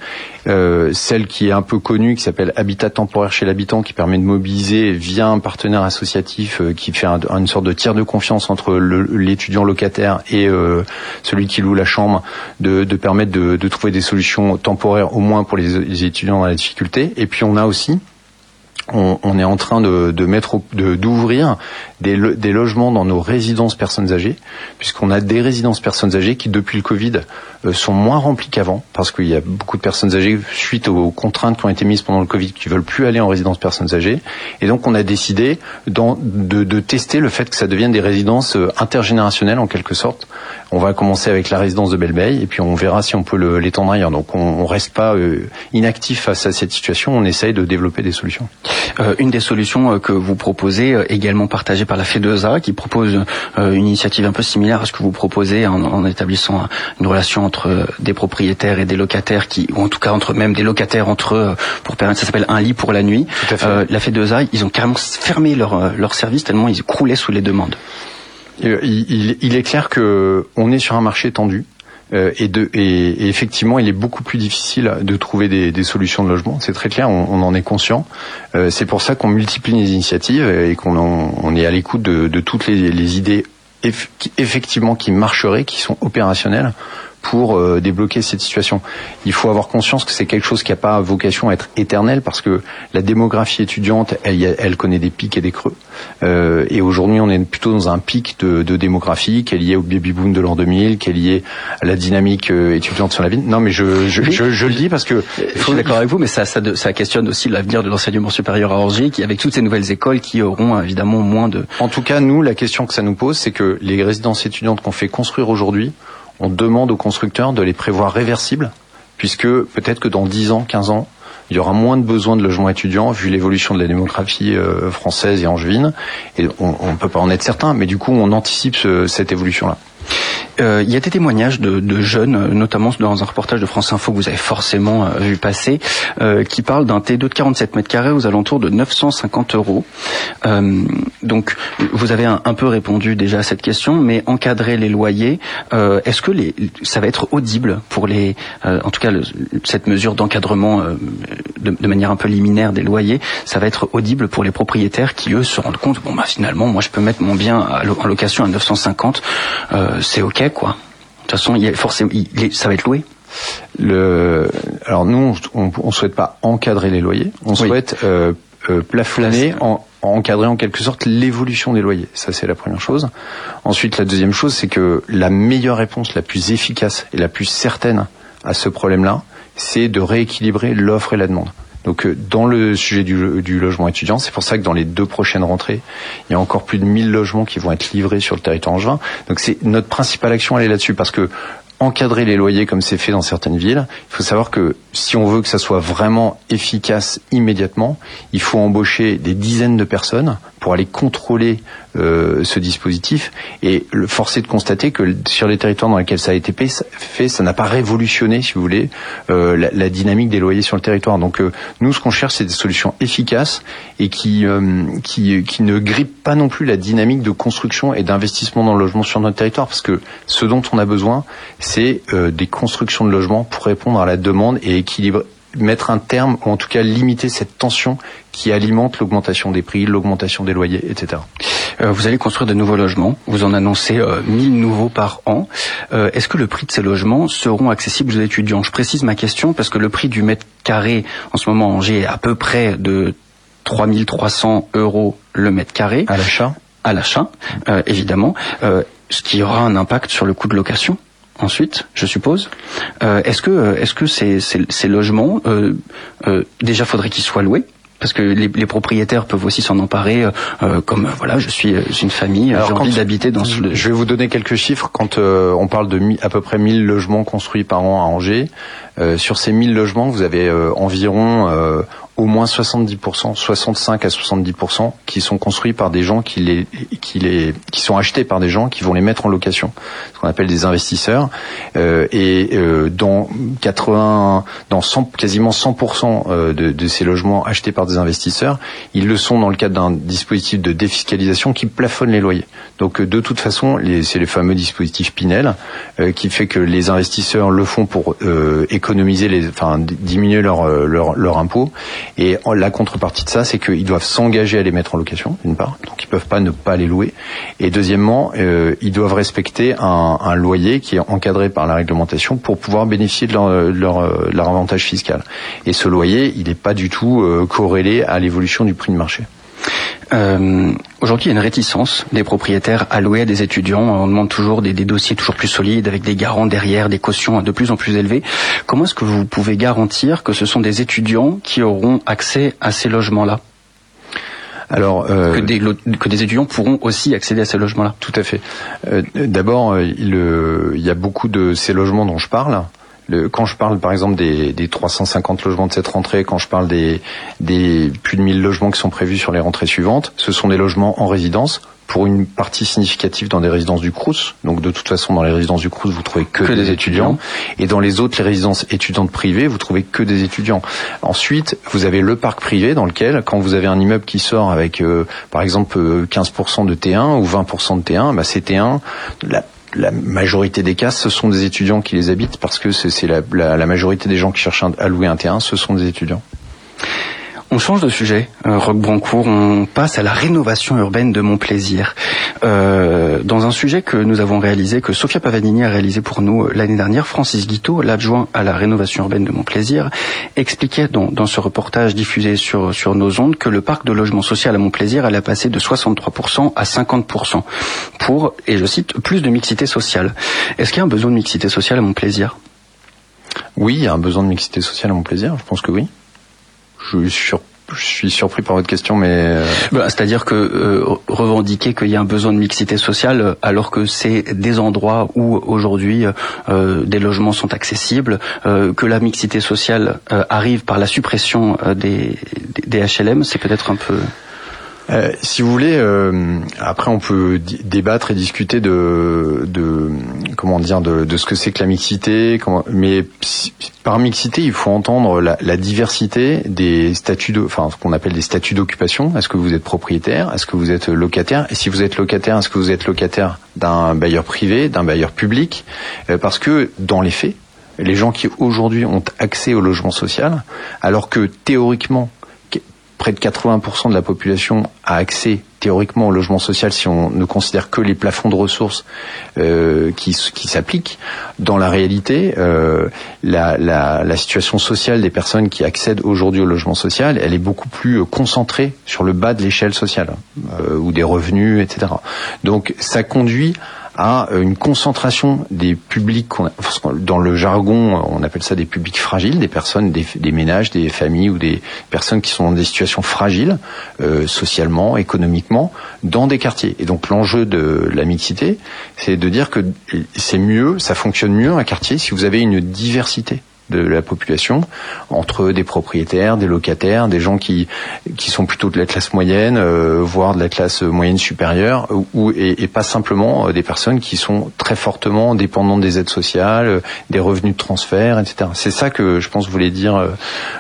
Euh, celle qui est un peu connue, qui s'appelle Habitat temporaire chez l'habitant, qui permet de mobiliser via un partenaire associatif euh, qui fait un, une sorte de tiers de confiance entre l'étudiant locataire et euh, celui qui loue la chambre, de, de permettre de, de, trouver des solutions temporaires au moins pour les étudiants dans la difficulté. Et puis on a aussi on, est en train de, d'ouvrir des, des, logements dans nos résidences personnes âgées, puisqu'on a des résidences personnes âgées qui, depuis le Covid, euh, sont moins remplies qu'avant, parce qu'il y a beaucoup de personnes âgées suite aux contraintes qui ont été mises pendant le Covid, qui veulent plus aller en résidence personnes âgées, et donc on a décidé de, de, tester le fait que ça devienne des résidences euh, intergénérationnelles en quelque sorte. On va commencer avec la résidence de Belleveille, et puis on verra si on peut l'étendre ailleurs. Donc on, on reste pas euh, inactif face à cette situation, on essaye de développer des solutions. Euh, une des solutions euh, que vous proposez, également partagée par la FEDESA, qui propose euh, une initiative un peu similaire à ce que vous proposez en, en établissant un- une relation entre euh, des propriétaires et des locataires, qui, ou en tout cas entre même des locataires entre eux, pour permettre, ça s'appelle un lit pour la nuit. Tout à fait. Euh, la FEDESA, ils ont carrément fermé leur, euh, leur service tellement ils croulaient sous les demandes. Euh, Il, il- il est clair que on est sur un marché tendu. Euh, et, de, et, effectivement, il est beaucoup plus difficile de trouver des, solutions de logement. C'est très clair, on, en est conscient. Euh, c'est pour ça qu'on multiplie les initiatives et qu'on est à l'écoute de, toutes les, idées qui- effectivement qui marcheraient, qui sont opérationnelles pour euh, débloquer cette situation. Il faut avoir conscience que c'est quelque chose qui n'a pas vocation à être éternel parce que la démographie étudiante, elle, elle connaît des pics et des creux. Euh, et aujourd'hui, on est plutôt dans un pic de, de démographie qui est lié au baby boom de l'an 2000, qui est lié à la dynamique euh, étudiante sur la ville. Non, mais je, je, Oui. je, je le dis parce que Je suis d'accord avec vous, mais ça, ça, ça questionne aussi l'avenir de l'enseignement supérieur à Angers, qui avec toutes ces nouvelles écoles qui auront évidemment moins de, En tout cas, nous, la question que ça nous pose, c'est que les résidences étudiantes qu'on fait construire aujourd'hui, on demande aux constructeurs de les prévoir réversibles, puisque peut-être que dans 10 ans, 15 ans, il y aura moins de besoins de logements étudiants vu l'évolution de la démographie euh, française et angevine. Et on ne peut pas en être certain, mais du coup, on anticipe ce- cette évolution-là. Euh, il y a des témoignages de, de jeunes, euh, notamment dans un reportage de France Info que vous avez forcément euh, vu passer, euh, qui parlent d'un T2 de 47 mètres carrés aux alentours de 950 euros. Euh, donc, vous avez un, peu répondu déjà à cette question, mais encadrer les loyers, est-ce que les, ça va être audible pour les, en tout cas, cette mesure d'encadrement de, de manière un peu liminaire des loyers, ça va être audible pour les propriétaires qui eux se rendent compte, bon bah finalement, moi je peux mettre mon bien en location à 950, euh, c'est ok quoi. De toute façon, il y a forcément, il ça va être loué. Le, alors nous, on, on souhaite pas encadrer les loyers, on Oui. souhaite euh, euh, plafonner, en, encadrer en quelque sorte l'évolution des loyers. Ça, c'est la première chose. Ensuite, la deuxième chose, c'est que la meilleure réponse, la plus efficace et la plus certaine à ce problème-là, c'est de rééquilibrer l'offre et la demande. Donc euh, dans le sujet du, logement étudiant, c'est pour ça que dans les deux prochaines rentrées, il y a encore plus de 1000 logements qui vont être livrés sur le territoire angevin. Donc c'est notre principale action, elle est là-dessus, parce que encadrer les loyers comme c'est fait dans certaines villes, il faut savoir que si on veut que ça soit vraiment efficace immédiatement, il faut embaucher des dizaines de personnes pour aller contrôler euh, ce dispositif et le forcer de constater que sur les territoires dans lesquels ça a été fait, ça n'a pas révolutionné, si vous voulez, euh, la, la dynamique des loyers sur le territoire. Donc euh, nous, ce qu'on cherche, c'est des solutions efficaces et qui, euh, qui qui ne grippent pas non plus la dynamique de construction et d'investissement dans le logement sur notre territoire, parce que ce dont on a besoin, c'est euh, des constructions de logements pour répondre à la demande et équilibrer mettre un terme, ou en tout cas limiter cette tension qui alimente l'augmentation des prix, l'augmentation des loyers, etc. Euh, vous allez construire de nouveaux logements. Vous en annoncez euh, 1000 nouveaux par an. Euh, Est-ce que le prix de ces logements seront accessibles aux étudiants? Je précise ma question parce que le prix du mètre carré en ce moment à Angers est à peu près de 3300 euros le mètre carré À l'achat? À l'achat, euh, évidemment, euh, ce qui aura un impact sur le coût de location. Ensuite, je suppose. Euh, est-ce que, euh, est-ce que ces, ces, ces logements, euh, euh, déjà faudrait qu'ils soient loués? Parce que les, les propriétaires peuvent aussi s'en emparer, euh, euh, comme euh, voilà, je suis une famille, j'ai envie d'habiter dans ce. Je vais vous donner quelques chiffres. Quand euh, on parle de mi- à peu près 1000 logements construits par an à Angers, euh, sur ces 1000 logements, vous avez euh, environ euh, au moins 70%, 65 à 70% qui sont construits par des gens qui les, qui les, qui sont achetés par des gens qui vont les mettre en location, ce qu'on appelle des investisseurs. Euh, et euh, dans 80, dans 100, quasiment 100% euh, de, de ces logements achetés par des investisseurs, ils le sont dans le cadre d'un dispositif de défiscalisation qui plafonne les loyers. Donc euh, de toute façon, c'est les fameux dispositifs Pinel qui fait que les investisseurs le font pour économiser, les, enfin diminuer leur, leur leur impôt. Et la contrepartie de ça, c'est qu'ils doivent s'engager à les mettre en location, d'une part, donc ils peuvent pas ne pas les louer. Et deuxièmement, euh, ils doivent respecter un, loyer qui est encadré par la réglementation pour pouvoir bénéficier de leur, de leur avantage fiscal. Et ce loyer, il n'est pas du tout euh, corrélé à l'évolution du prix de marché. Euh, Aujourd'hui, il y a une réticence des propriétaires à louer à des étudiants. On demande toujours des, des dossiers toujours plus solides, avec des garants derrière, des cautions de plus en plus élevées. Comment est-ce que vous pouvez garantir que ce sont des étudiants qui auront accès à ces logements-là Alors, euh, que, des, lo- que des étudiants pourront aussi accéder à ces logements-là Tout à fait. Euh, D'abord, euh, il, euh, il y a beaucoup de ces logements dont je parle. Le, quand je parle par exemple des, des 350 logements de cette rentrée, quand je parle des, des plus de 1000 logements qui sont prévus sur les rentrées suivantes, ce sont des logements en résidence pour une partie significative dans des résidences du Crous. Donc de toute façon, dans les résidences du Crous, vous trouvez que, Que des, des étudiants. Et dans les autres, les résidences étudiantes privées, vous trouvez que des étudiants. Ensuite, vous avez le parc privé dans lequel, quand vous avez un immeuble qui sort avec, euh, par exemple, euh, 15% de T1 ou 20% de T1, bah, ces T1, la la majorité des cas, ce sont des étudiants qui les habitent parce que c'est la, la, majorité des gens qui cherchent à louer un T1, ce sont des étudiants. On change de sujet, euh, Brancourt, on passe à la rénovation urbaine de Montplaisir. Euh, dans un sujet que nous avons réalisé, que Sofia Pavanini a réalisé pour nous euh, l'année dernière, Francis Guiteau, l'adjoint à la rénovation urbaine de Montplaisir, expliquait dans, ce reportage diffusé sur, nos ondes que le parc de logement social à Montplaisir allait passer de 63% à 50% pour, et je cite, plus de mixité sociale. Est-ce qu'il y a un besoin de mixité sociale à Montplaisir? Oui, il y a un besoin de mixité sociale à mon plaisir, je pense que oui. Je suis, surpris par votre question, mais euh, Bah, C'est-à-dire que euh, revendiquer qu'il y a un besoin de mixité sociale alors que c'est des endroits où aujourd'hui euh, des logements sont accessibles, euh, que la mixité sociale euh, arrive par la suppression des, des HLM, c'est peut-être un peu... Euh, si vous voulez, euh, après on peut débattre et discuter de, de comment dire de, ce que c'est que la mixité. Mais par mixité, il faut entendre la, la diversité des statuts, de, enfin ce qu'on appelle des statuts d'occupation. Est-ce que vous êtes propriétaire? Est-ce que vous êtes locataire? Et si vous êtes locataire, est-ce que vous êtes locataire d'un bailleur privé, d'un bailleur public? Euh, Parce que dans les faits, les gens qui aujourd'hui ont accès au logement social, alors que théoriquement près de 80% de la population a accès théoriquement au logement social si on ne considère que les plafonds de ressources euh, qui, s'appliquent. Dans la réalité, euh, la, la, la situation sociale des personnes qui accèdent aujourd'hui au logement social, elle est beaucoup plus euh, concentrée sur le bas de l'échelle sociale euh, ou des revenus, etc. Donc ça conduit à euh, une concentration des publics, dans le jargon, on appelle ça des publics fragiles, des personnes, des, des ménages, des familles ou des personnes qui sont dans des situations fragiles, euh, socialement, économiquement, dans des quartiers. Et donc l'enjeu de la mixité, c'est de dire que c'est mieux, ça fonctionne mieux un quartier si vous avez une diversité de la population entre des propriétaires, des locataires, des gens qui qui sont plutôt de la classe moyenne, euh, voire de la classe moyenne supérieure, ou, et, et pas simplement euh, des personnes qui sont très fortement dépendantes des aides sociales, euh, des revenus de transfert, etc. C'est ça que je pense voulait dire euh,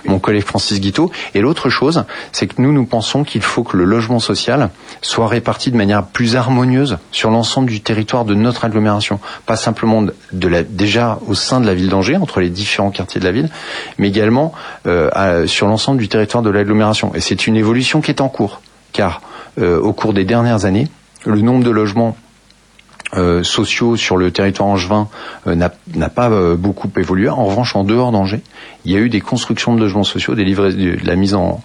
mon collègue Francis Guiteau. Et l'autre chose, c'est que nous nous pensons qu'il faut que le logement social soit réparti de manière plus harmonieuse sur l'ensemble du territoire de notre agglomération, pas simplement de la déjà au sein de la ville d'Angers entre les différents de la ville, mais également euh, sur l'ensemble du territoire de l'agglomération. Et c'est une évolution qui est en cours, car euh, au cours des dernières années, le nombre de logements euh, sociaux sur le territoire angevin euh, n'a pas euh, beaucoup évolué. En revanche, en dehors d'Angers, il y a eu des constructions de logements sociaux, des livrets, de la mise en,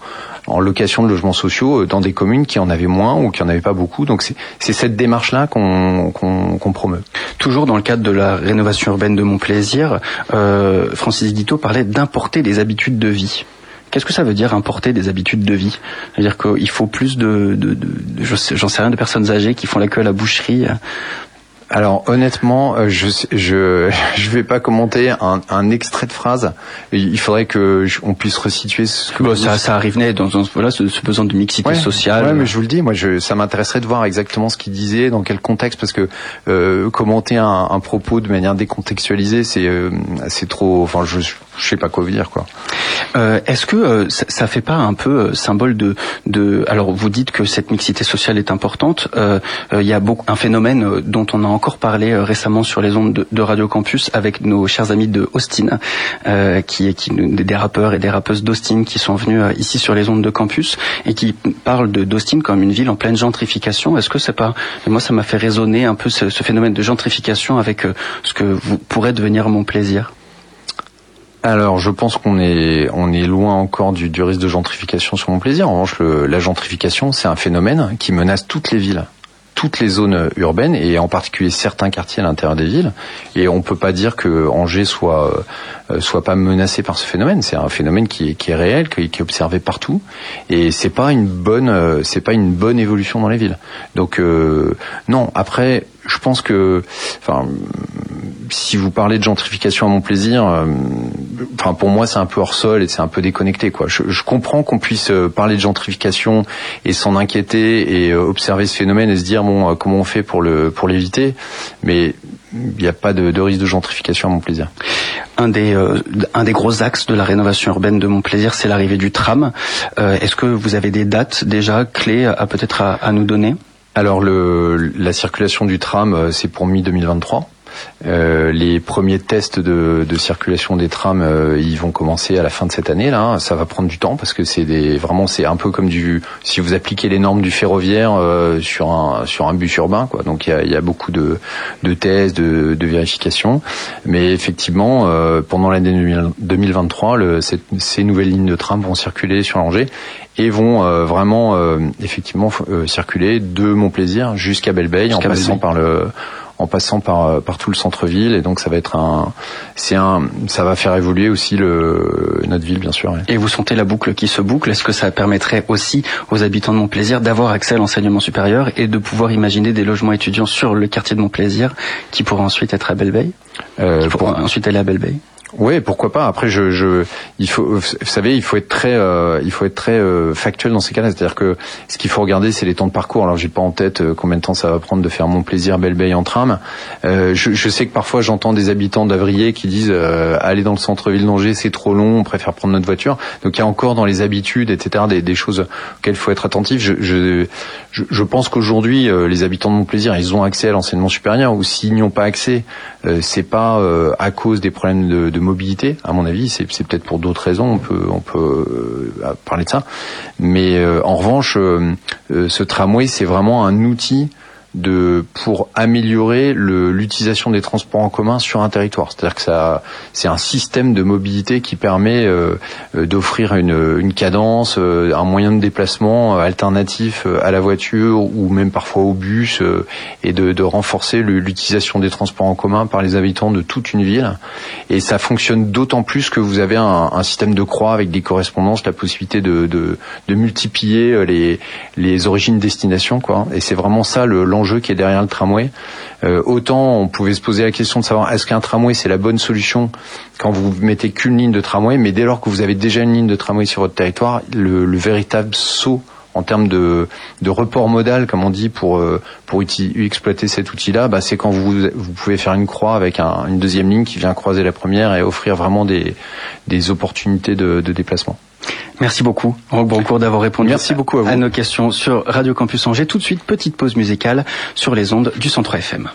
en location de logements sociaux euh, dans des communes qui en avaient moins ou qui en avaient pas beaucoup. Donc c'est cette démarche-là qu'on qu'on qu'on promeut. Toujours dans le cadre de la rénovation urbaine de Montplaisir, euh, Francis Guiteau parlait d'importer des habitudes de vie. Qu'est-ce que ça veut dire importer des habitudes de vie? C'est-à-dire qu'il faut plus de, de, de, de- j'en sais rien, de personnes âgées qui font la queue à la boucherie. Alors honnêtement, euh, je je je vais pas commenter un, un extrait de phrase. Il faudrait que je- on puisse resituer ce que Bon, ça, ça arrive dans, dans voilà, ce, ce besoin de mixité Ouais, sociale. Ouais, mais je vous le dis, moi, je, ça m'intéresserait de voir exactement ce qu'il disait, dans quel contexte, parce que euh, commenter un, un propos de manière décontextualisée, c'est euh, c'est trop. Enfin, je je sais pas quoi vous dire, quoi. Euh, Est-ce que euh, ça, ça fait pas un peu euh, symbole de, de alors vous dites que cette mixité sociale est importante. euh, euh, Il y a beaucoup un phénomène euh, dont on a encore parlé récemment sur les ondes de, de Radio Campus avec nos chers amis de Austin, qui qui des rappeurs et des rappeuses d'Austin qui sont venus ici sur les ondes de campus et qui parlent de d'Austin comme une ville en pleine gentrification. Est-ce que c'est pas moi ça m'a fait résonner un peu ce, ce phénomène de gentrification avec ce que vous pourrait devenir mon plaisir? Alors, je pense qu'on est on est loin encore du, du risque de gentrification sur mon plaisir. En revanche, le- la gentrification, c'est un phénomène qui menace toutes les villes, toutes les zones urbaines et en particulier certains quartiers à l'intérieur des villes. Et on peut pas dire que Angers soit euh, soit pas menacé par ce phénomène. C'est un phénomène qui est, qui est réel, qui, est observé partout. Et c'est pas une bonne euh, c'est pas une bonne évolution dans les villes. Donc euh, non. Après, je pense que enfin si vous parlez de gentrification à mon plaisir, euh, enfin pour moi c'est un peu hors sol et c'est un peu déconnecté quoi. Je, je comprends qu'on puisse euh, parler de gentrification et s'en inquiéter et euh, observer ce phénomène et se dire bon euh, comment on fait pour le pour l'éviter, mais il n'y a pas de, de risque de gentrification à mon plaisir. Un des, euh, un des gros axes de la rénovation urbaine de Montplaisir, c'est l'arrivée du tram. Euh, Est-ce que vous avez des dates déjà clés à peut-être à, à nous donner? Alors le, la circulation du tram, c'est pour mi-2023. Euh, les premiers tests de, de circulation des trams, euh, ils vont commencer à la fin de cette année. Là, ça va prendre du temps parce que c'est des vraiment c'est un peu comme du si vous appliquez les normes du ferroviaire euh, sur un sur un bus urbain, quoi. Donc il y a, y a beaucoup de, de tests, de, de vérifications. Mais effectivement, euh, pendant l'année 2000 2023, le, cette- ces nouvelles lignes de tram vont circuler sur Angers et vont euh, vraiment euh, effectivement euh, circuler de Montplaisir jusqu'à Belleveille en Jusqu'à passant par le en passant par euh, par tout le centre-ville et donc ça va être un c'est un ça va faire évoluer aussi le notre ville bien sûr. ouais. Et vous sentez la boucle qui se boucle Est-ce que ça permettrait aussi aux habitants de Montplaisir d'avoir accès à l'enseignement supérieur et de pouvoir imaginer des logements étudiants sur le quartier de Montplaisir qui pourraient ensuite être à Belleveille Euh, Qui pourraient ensuite aller à Belleveille Oui, pourquoi pas. Après, je, je, il faut, vous savez, il faut être très, euh, il faut être très euh, factuel dans ces cas-là. C'est-à-dire que ce qu'il faut regarder, c'est les temps de parcours. Alors, j'ai pas en tête euh, combien de temps ça va prendre de faire mon plaisir Belleveille en tram. Euh, je, je sais que parfois, j'entends des habitants d'Avrier qui disent euh, aller dans le centre-ville d'Angers, c'est trop long, on préfère prendre notre voiture. Donc, il y a encore dans les habitudes, etc., des, des choses auxquelles il faut être attentif. Je, je, je, pense qu'aujourd'hui, euh, les habitants de mon plaisir, ils ont accès à l'enseignement supérieur. Ou s'ils n'y ont pas accès, c'est pas à cause des problèmes de, de mobilité, à mon avis, c'est peut-être pour d'autres raisons, on peut euh, parler de ça. Mais euh, en revanche, euh, ce tramway, c'est vraiment un outil de pour améliorer l'utilisation des transports en commun sur un territoire. C'est-à-dire que ça, c'est un système de mobilité qui permet euh, euh, d'offrir une, une cadence, euh, un moyen de déplacement euh, alternatif euh, à la voiture ou même parfois au bus euh, et de, de renforcer l'utilisation des transports en commun par les habitants de toute une ville. Et ça fonctionne d'autant plus que vous avez un, un système de croix avec des correspondances, la possibilité de, de, de multiplier les, les origines-destinations. quoi. Et c'est vraiment ça le- l'enjeu qui est derrière le tramway. Euh, autant on pouvait se poser la question de savoir est-ce qu'un tramway c'est la bonne solution quand vous mettez qu'une ligne de tramway, mais dès lors que vous avez déjà une ligne de tramway sur votre territoire, le, le véritable saut en termes de, de report modal, comme on dit, pour euh, pour exploiter cet outil-là, bah, c'est quand vous vous pouvez faire une croix avec un- une deuxième ligne qui vient croiser la première et offrir vraiment des des opportunités de déplacement. Merci beaucoup, Roque Brancourt, d'avoir répondu Merci beaucoup à vous. nos questions sur Radio Campus Angers. Tout de suite, petite pause musicale sur les ondes du Centre FM.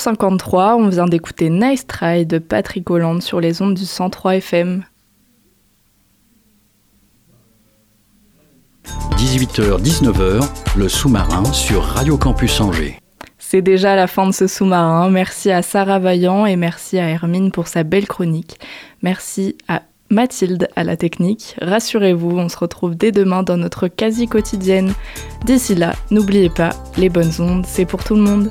53, on vient d'écouter Nice Try de Patrick Hollande sur les ondes du 103 FM. 18h, 19h, le sous-marin sur Radio Campus Angers. C'est déjà la fin de ce sous-marin. Merci à Sarah Vaillant et merci à Hermine pour sa belle chronique. Merci à Mathilde à la technique. Rassurez-vous, on se retrouve dès demain dans notre quasi quotidienne. D'ici là, n'oubliez pas, les bonnes ondes, c'est pour tout le monde.